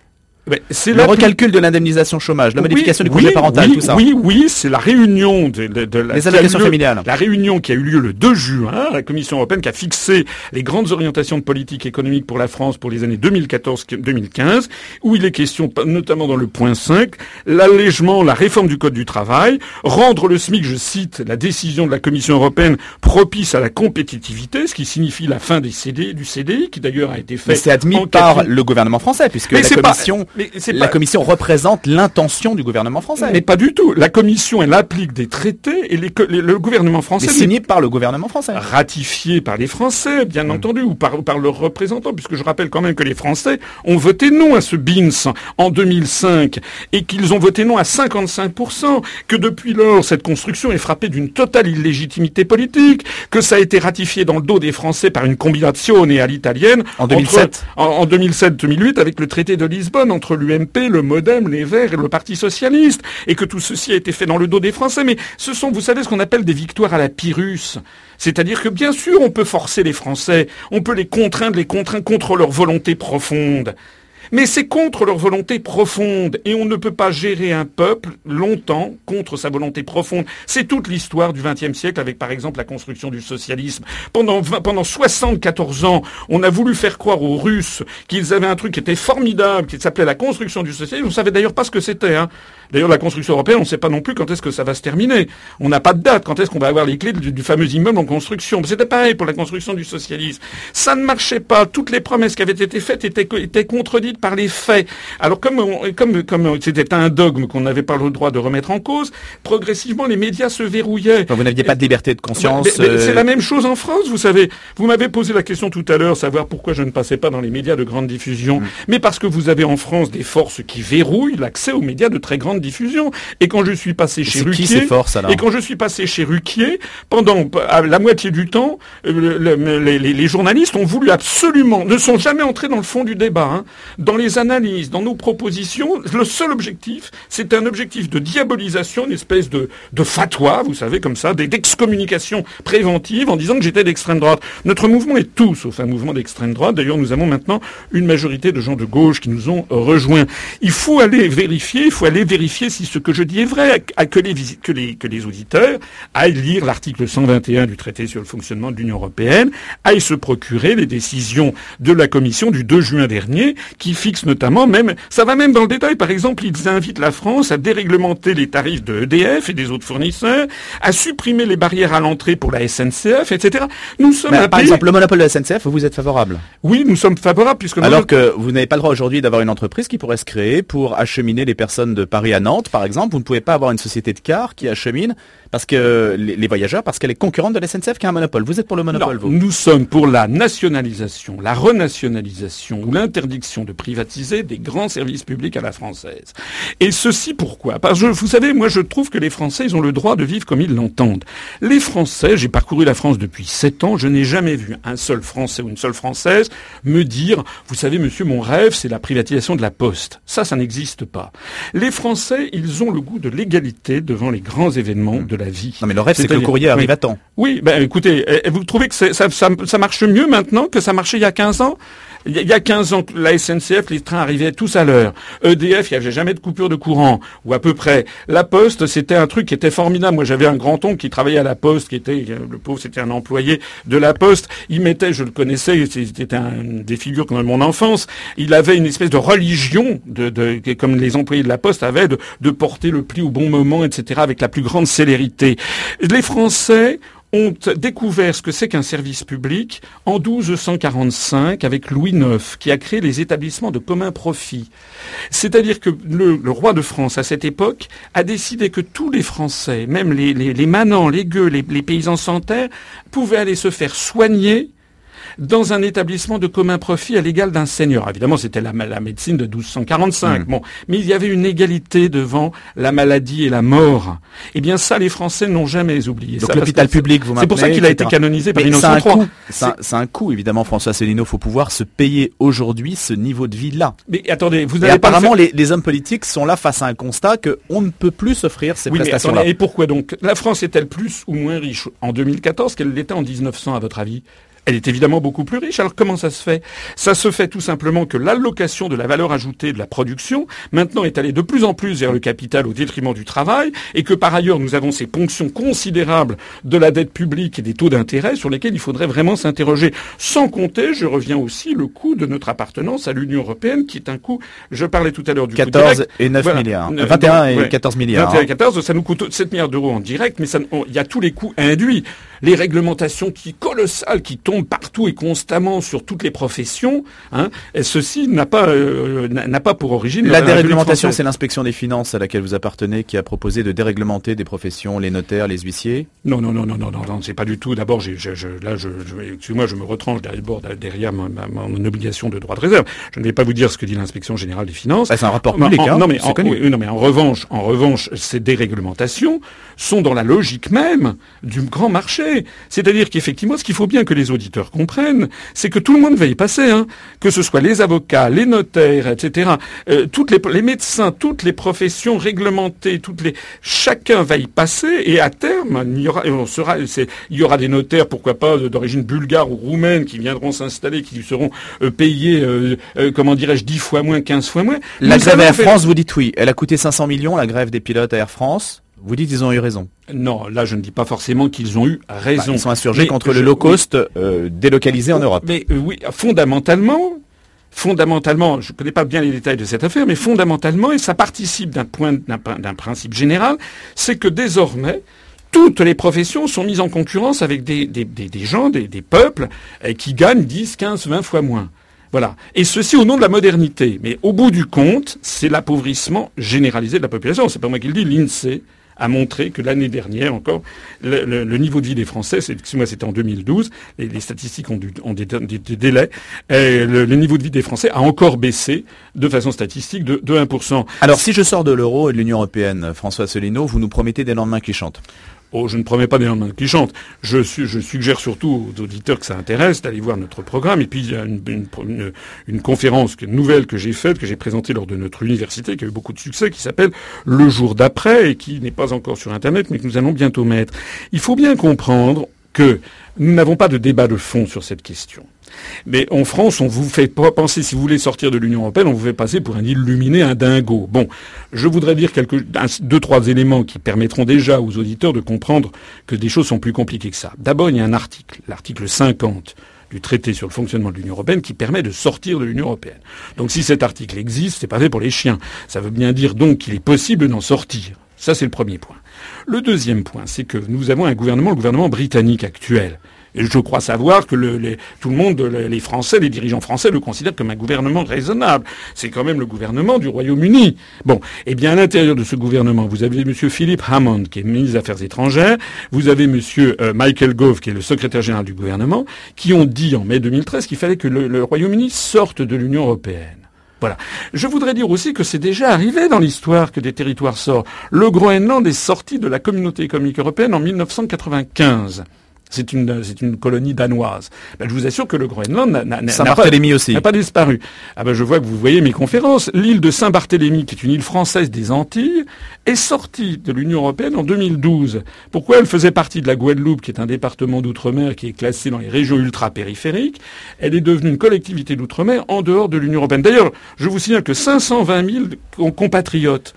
C'est le recalcul de l'indemnisation chômage, la modification du congé parental, tout ça. Oui, oui, c'est la réunion de, de, la, les allocations familiales. La réunion qui a eu lieu le 2 juin, la Commission européenne qui a fixé les grandes orientations de politique économique pour la France pour les années 2014-2015, où il est question, notamment dans le point 5, l'allègement, la réforme du code du travail, rendre le SMIC, je cite, la décision de la Commission européenne propice à la compétitivité, ce qui signifie la fin des CD, du CDI, qui d'ailleurs a été fait. c'est admis par le gouvernement français, puisque la Commission mais la Commission représente l'intention du gouvernement français. Mais pas du tout. La Commission, elle applique des traités et le gouvernement français... signé par le gouvernement français. Ratifié par les Français, bien entendu, ou par, par leurs représentants, puisque je rappelle quand même que les Français ont voté non à ce BINS en 2005 et qu'ils ont voté non à 55%, que depuis lors, cette construction est frappée d'une totale illégitimité politique, que ça a été ratifié dans le dos des Français par une combinazione à l'italienne. En 2007. en, 2007-2008 avec le traité de Lisbonne entre l'UMP, le Modem, les Verts et le Parti Socialiste, et que tout ceci a été fait dans le dos des Français. Mais ce sont, vous savez, ce qu'on appelle des victoires à la Pyrrhus. C'est-à-dire que bien sûr, on peut forcer les Français, on peut les contraindre, les contraindre contre leur volonté profonde. Mais c'est contre leur volonté profonde, et on ne peut pas gérer un peuple longtemps contre sa volonté profonde. C'est toute l'histoire du XXe siècle avec, par exemple, la construction du socialisme. Pendant, pendant 74 ans, on a voulu faire croire aux Russes qu'ils avaient un truc qui était formidable, qui s'appelait la construction du socialisme. Vous savez d'ailleurs pas ce que c'était. Hein D'ailleurs, la construction européenne, on ne sait pas non plus quand est-ce que ça va se terminer. On n'a pas de date. Quand est-ce qu'on va avoir les clés du, fameux immeuble en construction? C'était pareil pour la construction du socialisme. Ça ne marchait pas. Toutes les promesses qui avaient été faites étaient, étaient contredites par les faits. Alors comme comme comme c'était un dogme qu'on n'avait pas le droit de remettre en cause, progressivement les médias se verrouillaient. vous n'aviez pas de liberté de conscience. C'est euh, la même chose en France, vous savez. Vous m'avez posé la question tout à l'heure, savoir pourquoi je ne passais pas dans les médias de grande diffusion. Mm. Mais parce que vous avez en France des forces qui verrouillent l'accès aux médias de très grande diffusion. Et quand je suis passé chez Ruquier, et quand je suis passé chez Ruquier, pendant la moitié du temps, euh, les, journalistes ont voulu absolument, ne sont jamais entrés dans le fond du débat. Hein dans les analyses, dans nos propositions, le seul objectif, c'est un objectif de diabolisation, une espèce de, de fatwa, vous savez, comme ça, d'excommunication préventive en disant que j'étais d'extrême droite. Notre mouvement est tout sauf un mouvement d'extrême droite. D'ailleurs, nous avons maintenant une majorité de gens de gauche qui nous ont rejoints. Il faut aller vérifier, il faut aller vérifier si ce que je dis est vrai, à que les, que les, que les auditeurs aillent lire l'article 121 du traité sur le fonctionnement de l'Union européenne, aillent se procurer les décisions de la Commission du 2 juin dernier qui fixe notamment même, ça va même dans le détail, par exemple, ils invitent la France à déréglementer les tarifs de EDF et des autres fournisseurs, à supprimer les barrières à l'entrée pour la SNCF, etc. Nous sommes Par exemple, le monopole de la SNCF, vous êtes favorable? Oui, nous sommes favorables puisque... Alors que vous n'avez pas le droit aujourd'hui d'avoir une entreprise qui pourrait se créer pour acheminer les personnes de Paris à Nantes, par exemple. Vous ne pouvez pas avoir une société de cars qui achemine parce que les, voyageurs, parce qu'elle est concurrente de la SNCF qui a un monopole. Vous êtes pour le monopole, vous Nous sommes pour la nationalisation, la renationalisation ou l'interdiction de privatiser des grands services publics à la française. Et ceci pourquoi? Parce que vous savez, moi je trouve que les Français, ils ont le droit de vivre comme ils l'entendent. Les Français, j'ai parcouru la France depuis sept ans, je n'ai jamais vu un seul Français ou une seule Française me dire, vous savez, monsieur, mon rêve, c'est la privatisation de la Poste. Ça, ça n'existe pas. Les Français, ils ont le goût de l'égalité devant les grands événements de la vie. Non mais le rêve c'est que le courrier arrive à temps. Oui, ben écoutez, eh, vous trouvez que ça, ça, ça, marche mieux maintenant que ça marchait il y a 15 ans? Il y a 15 ans, la SNCF, les trains arrivaient tous à l'heure. EDF, il n'y avait jamais de coupure de courant, ou à peu près. La Poste, c'était un truc qui était formidable. Moi, j'avais un grand-oncle qui travaillait à la Poste, qui était, le pauvre, c'était un employé de la Poste. Il mettait, je le connaissais, c'était des figures de mon enfance. Il avait une espèce de religion, de, de, comme les employés de la Poste avaient, de, de porter le pli au bon moment, etc., avec la plus grande célérité. Les Français ont découvert ce que c'est qu'un service public en 1245 avec Louis IX, qui a créé les établissements de commun profit. C'est-à-dire que le, roi de France, à cette époque, a décidé que tous les Français, même les, manants, les gueux, les paysans sans terre, pouvaient aller se faire soigner dans un établissement de commun profit à l'égal d'un seigneur. Évidemment, c'était la, médecine de 1245. Mm. Bon, mais il y avait une égalité devant la maladie et la mort. Eh bien, ça, les Français n'ont jamais oublié. Donc l'hôpital public, vous C'est pour ça qu'il a été canonisé par Innocent III. C'est un coût, évidemment, François Célineau. Faut pouvoir se payer aujourd'hui ce niveau de vie-là. Mais attendez, vous avez apparemment, les, hommes politiques sont là face à un constat qu'on ne peut plus s'offrir ces prestations-là. Et pourquoi donc? La France est-elle plus ou moins riche en 2014 qu'elle l'était en 1900, à votre avis? Elle est évidemment beaucoup plus riche. Alors comment ça se fait? Ça se fait tout simplement que l'allocation de la valeur ajoutée de la production maintenant est allée de plus en plus vers le capital au détriment du travail et que par ailleurs nous avons ces ponctions considérables de la dette publique et des taux d'intérêt sur lesquels il faudrait vraiment s'interroger. Sans compter, je reviens aussi, le coût de notre appartenance à l'Union européenne qui est un coût, je parlais tout à l'heure du 14 et 9 milliards. 21 et 14 milliards. 21 et 14, ça nous coûte 7 milliards d'euros en direct, mais il y a tous les coûts induits les réglementations qui colossales qui tombent partout et constamment sur toutes les professions, hein, ceci n'a pas euh, n'a pas pour origine la, déréglementation. C'est l'inspection des finances à laquelle vous appartenez qui a proposé de déréglementer des professions, les notaires, les huissiers? Non non non non non non, non c'est pas du tout. D'abord, je, je, là, je, excusez-moi, je me retranche derrière, derrière mon, obligation de droit de réserve. Je ne vais pas vous dire ce que dit l'inspection générale des finances. c'est un rapport public. hein, non mais en, non mais en revanche, en revanche, ces déréglementations sont dans la logique même du grand marché. C'est-à-dire qu'effectivement, ce qu'il faut bien que les auditeurs comprennent, c'est que tout le monde va y passer, hein. que ce soit les avocats, les notaires, etc., euh, toutes les, les, médecins, toutes les professions réglementées, toutes les, chacun va y passer, et à terme, il y aura, on sera, il y aura des notaires, pourquoi pas, d'origine bulgare ou roumaine, qui viendront s'installer, qui seront euh, payés, euh, comment dirais-je, 10 fois moins, 15 fois moins. La grève Air France, vous dites oui. Elle a coûté 500 millions, la grève des pilotes à Air France. Vous dites qu'ils ont eu raison. Non, là je ne dis pas forcément qu'ils ont eu raison. Bah, ils sont insurgés contre le low cost euh, délocalisé en Europe. Mais euh, oui, fondamentalement, fondamentalement, je ne connais pas bien les détails de cette affaire, mais fondamentalement, et ça participe d'un point, d'un principe général, c'est que désormais, toutes les professions sont mises en concurrence avec des, gens, des, peuples, qui gagnent 10, 15, 20 fois moins. Voilà. Et ceci au nom de la modernité. Mais au bout du compte, c'est l'appauvrissement généralisé de la population. C'est pas moi qui le dis, l'INSEE a montré que l'année dernière encore, le, niveau de vie des Français, excusez-moi, c'était en 2012, les, les statistiques ont, des, délais, et le, niveau de vie des Français a encore baissé de façon statistique de, de 1%. Alors si je sors de l'euro et de l'Union européenne, François Asselineau, vous nous promettez des lendemains qui chantent Oh, je ne promets pas des lendemains qui chantent. Je, suggère surtout aux auditeurs que ça intéresse d'aller voir notre programme. Et puis, il y a une, une, une conférence nouvelle que j'ai faite, que j'ai présentée lors de notre université, qui a eu beaucoup de succès, qui s'appelle Le jour d'après, et qui n'est pas encore sur Internet, mais que nous allons bientôt mettre. Il faut bien comprendre que nous n'avons pas de débat de fond sur cette question. Mais en France, on vous fait pas penser, si vous voulez sortir de l'Union européenne, on vous fait passer pour un illuminé, un dingo. Bon, je voudrais dire quelques, deux, trois éléments qui permettront déjà aux auditeurs de comprendre que des choses sont plus compliquées que ça. D'abord, il y a un article, l'article 50 du traité sur le fonctionnement de l'Union européenne qui permet de sortir de l'Union européenne. Donc si cet article existe, c'est pas fait pour les chiens. Ça veut bien dire donc qu'il est possible d'en sortir. Ça, c'est le premier point. Le deuxième point, c'est que nous avons un gouvernement, le gouvernement britannique actuel, je crois savoir que le, tout le monde, les Français, les dirigeants français le considèrent comme un gouvernement raisonnable. C'est quand même le gouvernement du Royaume-Uni. Bon, eh bien à l'intérieur de ce gouvernement, vous avez M. Philippe Hammond, qui est ministre des Affaires étrangères, vous avez M. Euh, Michael Gove, qui est le secrétaire général du gouvernement, qui ont dit en mai 2013 qu'il fallait que le, Royaume-Uni sorte de l'Union européenne. Voilà. Je voudrais dire aussi que c'est déjà arrivé dans l'histoire que des territoires sortent. Le Groenland est sorti de la communauté économique européenne en 1995. C'est une, c'est une colonie danoise. Ben, je vous assure que le Groenland n'a, n'a, pas, aussi. n'a pas disparu. Ah ben, je vois que vous voyez mes conférences. L'île de Saint-Barthélemy, qui est une île française des Antilles, est sortie de l'Union européenne en 2012. Pourquoi elle faisait partie de la Guadeloupe, qui est un département d'outre-mer qui est classé dans les régions ultra-périphériques? Elle est devenue une collectivité d'outre-mer en dehors de l'Union européenne. D'ailleurs, je vous signale que 520 000 compatriotes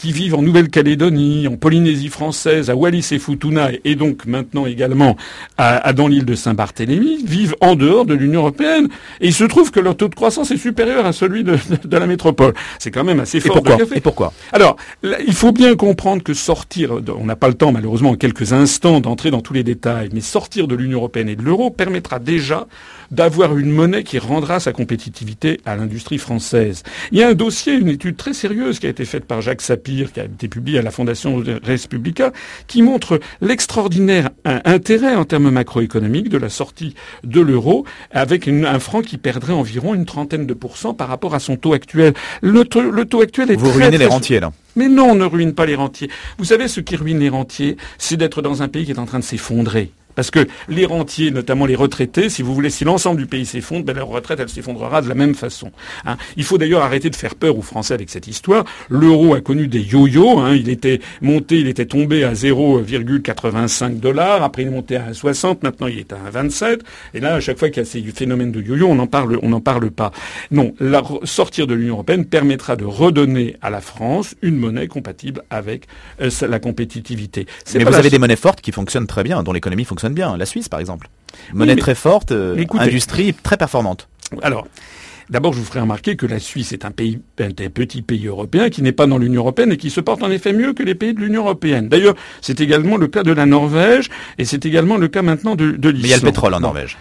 qui vivent en Nouvelle-Calédonie, en Polynésie française, à Wallis et Futuna, et donc maintenant également à, dans l'île de Saint-Barthélemy, vivent en dehors de l'Union européenne. Et il se trouve que leur taux de croissance est supérieur à celui de, de, la métropole. C'est quand même assez fort. Et pourquoi, et pourquoi? Alors, il faut bien comprendre que sortir, on n'a pas le temps malheureusement en quelques instants d'entrer dans tous les détails, mais sortir de l'Union européenne et de l'euro permettra déjà d'avoir une monnaie qui rendra sa compétitivité à l'industrie française. Il y a un dossier, une étude très sérieuse qui a été faite par Jacques Sapir, qui a été publiée à la Fondation Respublica, qui montre l'extraordinaire intérêt en termes macroéconomiques de la sortie de l'euro avec un franc qui perdrait environ une trentaine de pourcents par rapport à son taux actuel. Le, taux actuel est Vous ruinez les rentiers, là. Mais non, on ne ruine pas les rentiers. Vous savez, ce qui ruine les rentiers, c'est d'être dans un pays qui est en train de s'effondrer. Parce que les rentiers, notamment les retraités, si vous voulez, si l'ensemble du pays s'effondre, ben leur retraite, elle s'effondrera de la même façon. Hein. Il faut d'ailleurs arrêter de faire peur aux Français avec cette histoire. L'euro a connu des yo-yo. Hein. Il était monté, il était tombé à 0,85 dollars. Après, il est monté à 60. Maintenant, il est à 27. Et là, à chaque fois qu'il y a ces phénomènes de yo-yo, on n'en parle, on n'en parle pas. Non, la, sortir de l'Union européenne permettra de redonner à la France une monnaie compatible avec euh, la compétitivité. Mais vous avez des monnaies fortes qui fonctionnent très bien, dont l'économie fonctionne bien. La Suisse, par exemple. Monnaie très forte, euh, industrie très performante. Alors, D'abord, je vous ferai remarquer que la Suisse est un pays, un petit pays européen qui n'est pas dans l'Union européenne et qui se porte en effet mieux que les pays de l'Union européenne. D'ailleurs, c'est également le cas de la Norvège et c'est également le cas maintenant de, de l'Islande. Mais il y a le pétrole en Norvège.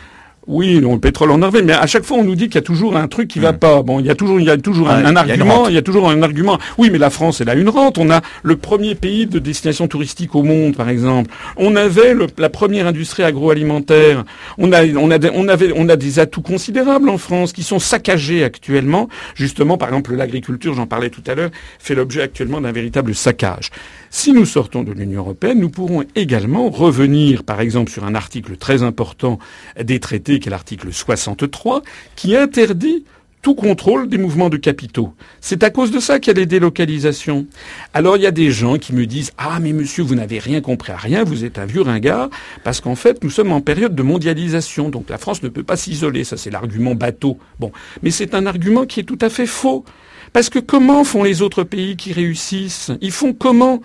Oui, le pétrole en Norvège, mais à chaque fois on nous dit qu'il y a toujours un truc qui va hmm. pas. Bon, il y a toujours, il y a toujours un, argument, il y a toujours un argument. Oui, mais la France, elle a une rente. On a le premier pays de destination touristique au monde, par exemple. On avait la première industrie agroalimentaire. On a, on a, on avait, on a des atouts considérables en France qui sont saccagés actuellement. Justement, par exemple, l'agriculture, j'en parlais tout à l'heure, fait l'objet actuellement d'un véritable saccage. Si nous sortons de l'Union européenne, nous pourrons également revenir, par exemple, sur un article très important des traités, qui est l'article 63, qui interdit tout contrôle des mouvements de capitaux. C'est à cause de ça qu'il y a des délocalisations. Alors il y a des gens qui me disent Ah mais monsieur, vous n'avez rien compris à rien, vous êtes un vieux ringard, parce qu'en fait nous sommes en période de mondialisation, donc la France ne peut pas s'isoler, ça c'est l'argument bateau. Bon, mais c'est un argument qui est tout à fait faux. Parce que comment font les autres pays qui réussissent? Ils font comment?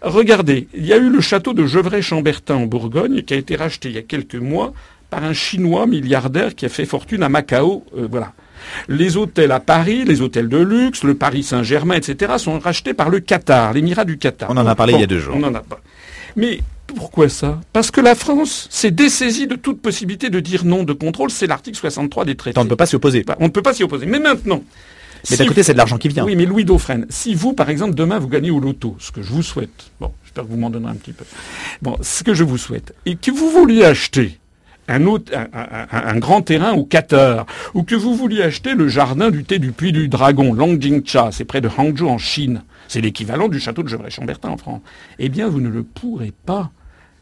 Regardez, il y a eu le château de Gevrey-Chambertin en Bourgogne qui a été racheté il y a quelques mois par un Chinois milliardaire qui a fait fortune à Macao. Euh, voilà. Les hôtels à Paris, les hôtels de luxe, le Paris Saint-Germain, etc., sont rachetés par le Qatar, l'émirat du Qatar. On en a parlé il y a deux jours. On en a pas. Mais pourquoi ça? Parce que la France s'est dessaisie de toute possibilité de dire non de contrôle. C'est l'article 63 des traités. On ne peut pas s'y opposer. On ne peut pas s'y opposer. Mais maintenant, mais d'un côté, c'est de l'argent qui vient. Oui, mais Louis Dauphren, si vous, par exemple, demain, vous gagnez au loto, ce que je vous souhaite, bon, j'espère que vous m'en donnerez un petit peu, bon, ce que je vous souhaite, et que vous vouliez acheter un, grand terrain au Qatar, ou que vous vouliez acheter le jardin du thé du Puy du Dragon, Longjingcha, c'est près de Hangzhou en Chine, c'est l'équivalent du château de Gevrey-Chambertin en France, eh bien, vous ne le pourrez pas,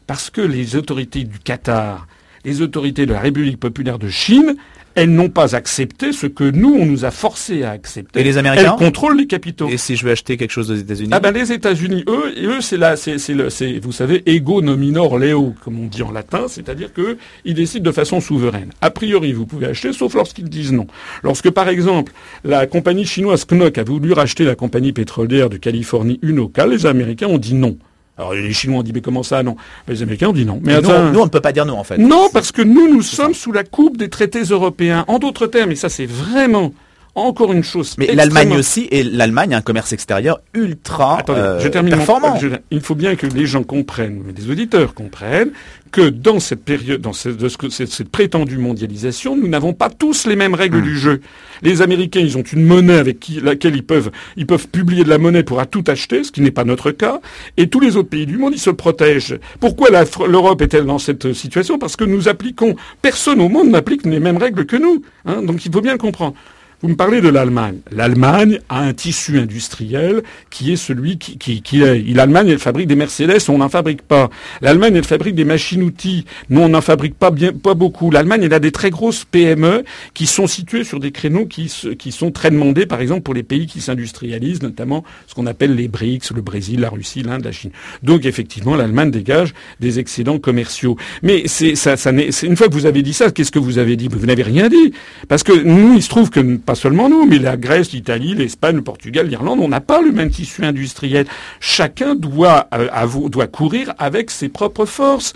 parce que les autorités du Qatar, les autorités de la République populaire de Chine, elles n'ont pas accepté ce que nous, on nous a forcé à accepter. Et les Américains Elles contrôlent les capitaux. Et si je veux acheter quelque chose aux États-Unis Ah ben les États-Unis, eux, eux, c'est là, c'est, c'est, vous savez, ego nominor leo, comme on dit en latin, c'est-à-dire que ils décident de façon souveraine. A priori, vous pouvez acheter, sauf lorsqu'ils disent non. Lorsque, par exemple, la compagnie chinoise Knock a voulu racheter la compagnie pétrolière de Californie Unocal, les Américains ont dit non. Alors les Chinois ont dit mais comment ça non? Les Américains ont dit non. Mais, nous, on ne peut pas dire non en fait. Non parce que nous nous sommes sous la coupe des traités européens. En d'autres termes, et ça c'est vraiment encore une chose. Mais l'Allemagne aussi, et l'Allemagne a un commerce extérieur ultra Attendez, je termine performant. il faut bien que les gens comprennent, mais les auditeurs comprennent, que dans cette période, dans cette, cette, prétendue mondialisation, nous n'avons pas tous les mêmes règles hmm. du jeu. Les Américains, ils ont une monnaie avec qui, laquelle ils peuvent, ils peuvent publier de la monnaie pour à tout acheter, ce qui n'est pas notre cas. Et tous les autres pays du monde, ils se protègent. Pourquoi l'Europe est-elle dans cette situation? Parce que nous appliquons, personne au monde n'applique les mêmes règles que nous. Hein. donc il faut bien le comprendre. Vous me parlez de l'Allemagne. L'Allemagne a un tissu industriel qui est celui qui, qui, qui est. L'Allemagne, elle fabrique des Mercedes, on n'en fabrique pas. L'Allemagne, elle fabrique des machines-outils. Nous, on n'en fabrique pas bien, pas beaucoup. L'Allemagne, elle a des très grosses PME qui sont situées sur des créneaux qui, qui sont très demandés, par exemple, pour les pays qui s'industrialisent, notamment ce qu'on appelle les BRICS, le Brésil, la Russie, l'Inde, la Chine. Donc, effectivement, l'Allemagne dégage des excédents commerciaux. Mais c'est, ça, ça une fois que vous avez dit ça, qu'est-ce que vous avez dit? Vous n'avez rien dit. Parce que nous, il se trouve que pas seulement nous, mais la Grèce, l'Italie, l'Espagne, le Portugal, l'Irlande, on n'a pas le même tissu industriel. Chacun doit, euh, doit courir avec ses propres forces.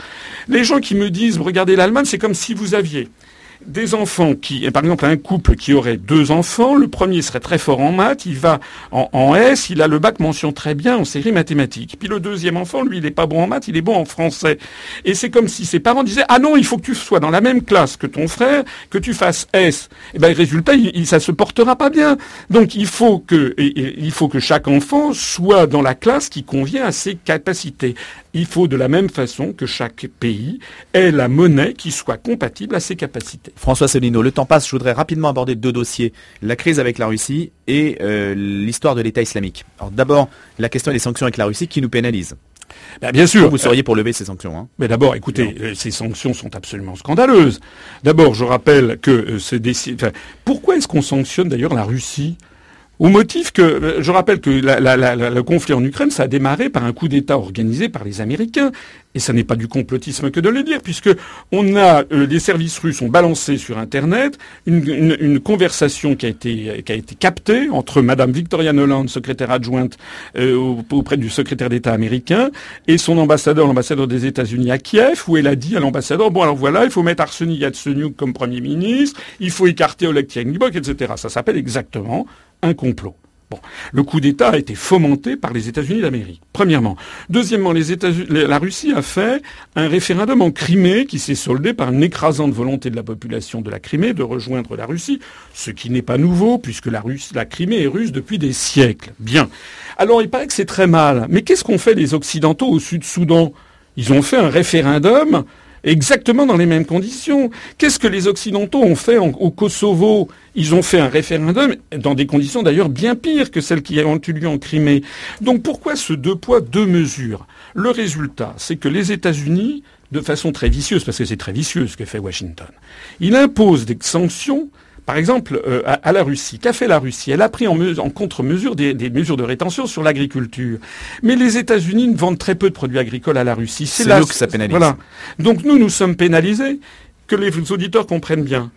Les gens qui me disent, regardez l'Allemagne, c'est comme si vous aviez des enfants qui, par exemple, un couple qui aurait deux enfants, le premier serait très fort en maths, il va en, S, il a le bac mention très bien en série mathématiques. Puis le deuxième enfant, lui, il n'est pas bon en maths, il est bon en français. Et c'est comme si ses parents disaient, ah non, il faut que tu sois dans la même classe que ton frère, que tu fasses S. Et eh ben, résultat, il, ça se portera pas bien. Donc, il faut que, il faut que chaque enfant soit dans la classe qui convient à ses capacités. Il faut de la même façon que chaque pays ait la monnaie qui soit compatible à ses capacités. François Solino, le temps passe, je voudrais rapidement aborder deux dossiers, la crise avec la Russie et euh, l'histoire de l'État islamique. Alors d'abord, la question des sanctions avec la Russie qui nous pénalise. Ben, bien sûr. Vous seriez pour lever ces sanctions. Hein Mais d'abord, écoutez, euh, ces sanctions sont absolument scandaleuses. D'abord, je rappelle que euh, c'est des... pourquoi est-ce qu'on sanctionne d'ailleurs la Russie au motif que, euh, je rappelle que le conflit en Ukraine, ça a démarré par un coup d'État organisé par les Américains. Et ça n'est pas du complotisme que de le dire, puisque on a, euh, les services russes ont balancé sur Internet une, conversation qui a été qui a été captée entre Madame Victoria Noland, secrétaire adjointe euh, auprès du secrétaire d'État américain, et son ambassadeur, l'ambassadeur des États-Unis à Kiev, où elle a dit à l'ambassadeur bon alors voilà, il faut mettre Arseniy Yatsenyuk comme premier ministre, il faut écarter Oleg Tchernibok, etc. Ça s'appelle exactement un complot. Bon, le coup d'État a été fomenté par les États-Unis d'Amérique. Premièrement. Deuxièmement, la Russie a fait un référendum en Crimée qui s'est soldé par une écrasante volonté de la population de la Crimée de rejoindre la Russie, ce qui n'est pas nouveau puisque la, la Crimée est russe depuis des siècles. Bien. Alors il paraît que c'est très mal. Mais qu'est-ce qu'ont fait les Occidentaux au Sud-Soudan? Ils ont fait un référendum exactement dans les mêmes conditions. Qu'est-ce que les Occidentaux ont fait au Kosovo? Ils ont fait un référendum dans des conditions d'ailleurs bien pires que celles qui ont eu lieu en Crimée. Donc pourquoi ce deux poids, deux mesures? Le résultat, c'est que les États-Unis, de façon très vicieuse, parce que c'est très vicieux ce que fait Washington, il impose des sanctions par exemple, euh, à, la Russie, qu'a fait la Russie? Elle a pris en, contre-mesure des, mesures de rétention sur l'agriculture. Mais les États-Unis ne vendent très peu de produits agricoles à la Russie. C'est là que ça pénalise. Voilà. Donc nous, nous sommes pénalisés. Que les auditeurs comprennent bien.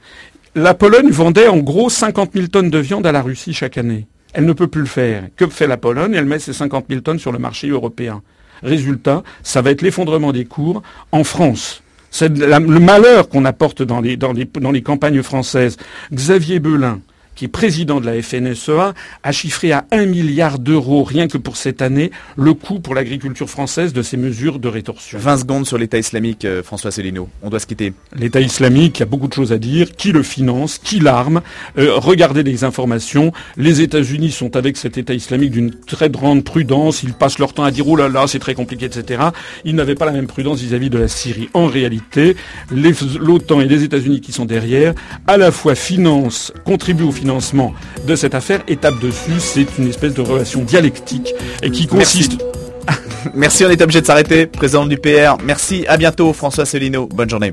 La Pologne vendait en gros 50 000 tonnes de viande à la Russie chaque année. Elle ne peut plus le faire. Que fait la Pologne? Elle met ses 50 000 tonnes sur le marché européen. Résultat, ça va être l'effondrement des cours en France. C'est le malheur qu'on apporte dans les, campagnes françaises. Xavier Belin, qui est président de la FNSEA, a chiffré à 1 milliard d'euros, rien que pour cette année, le coût pour l'agriculture française de ces mesures de rétorsion. 20 secondes sur l'État islamique, euh, François Célineau. On doit se quitter. L'État islamique, il y a beaucoup de choses à dire. Qui le finance? Qui l'arme? Euh, Regardez les informations. Les États-Unis sont avec cet État islamique d'une très grande prudence. Ils passent leur temps à dire « Oh là là, c'est très compliqué, etc. » Ils n'avaient pas la même prudence vis-à-vis de la Syrie. En réalité, l'OTAN et les États-Unis qui sont derrière, à la fois financent, contribuent au financement financement de cette affaire étape dessus. C'est une espèce de relation dialectique et qui consiste... Merci, on est obligé de s'arrêter. Président du PR, merci, à bientôt François Solino, bonne journée.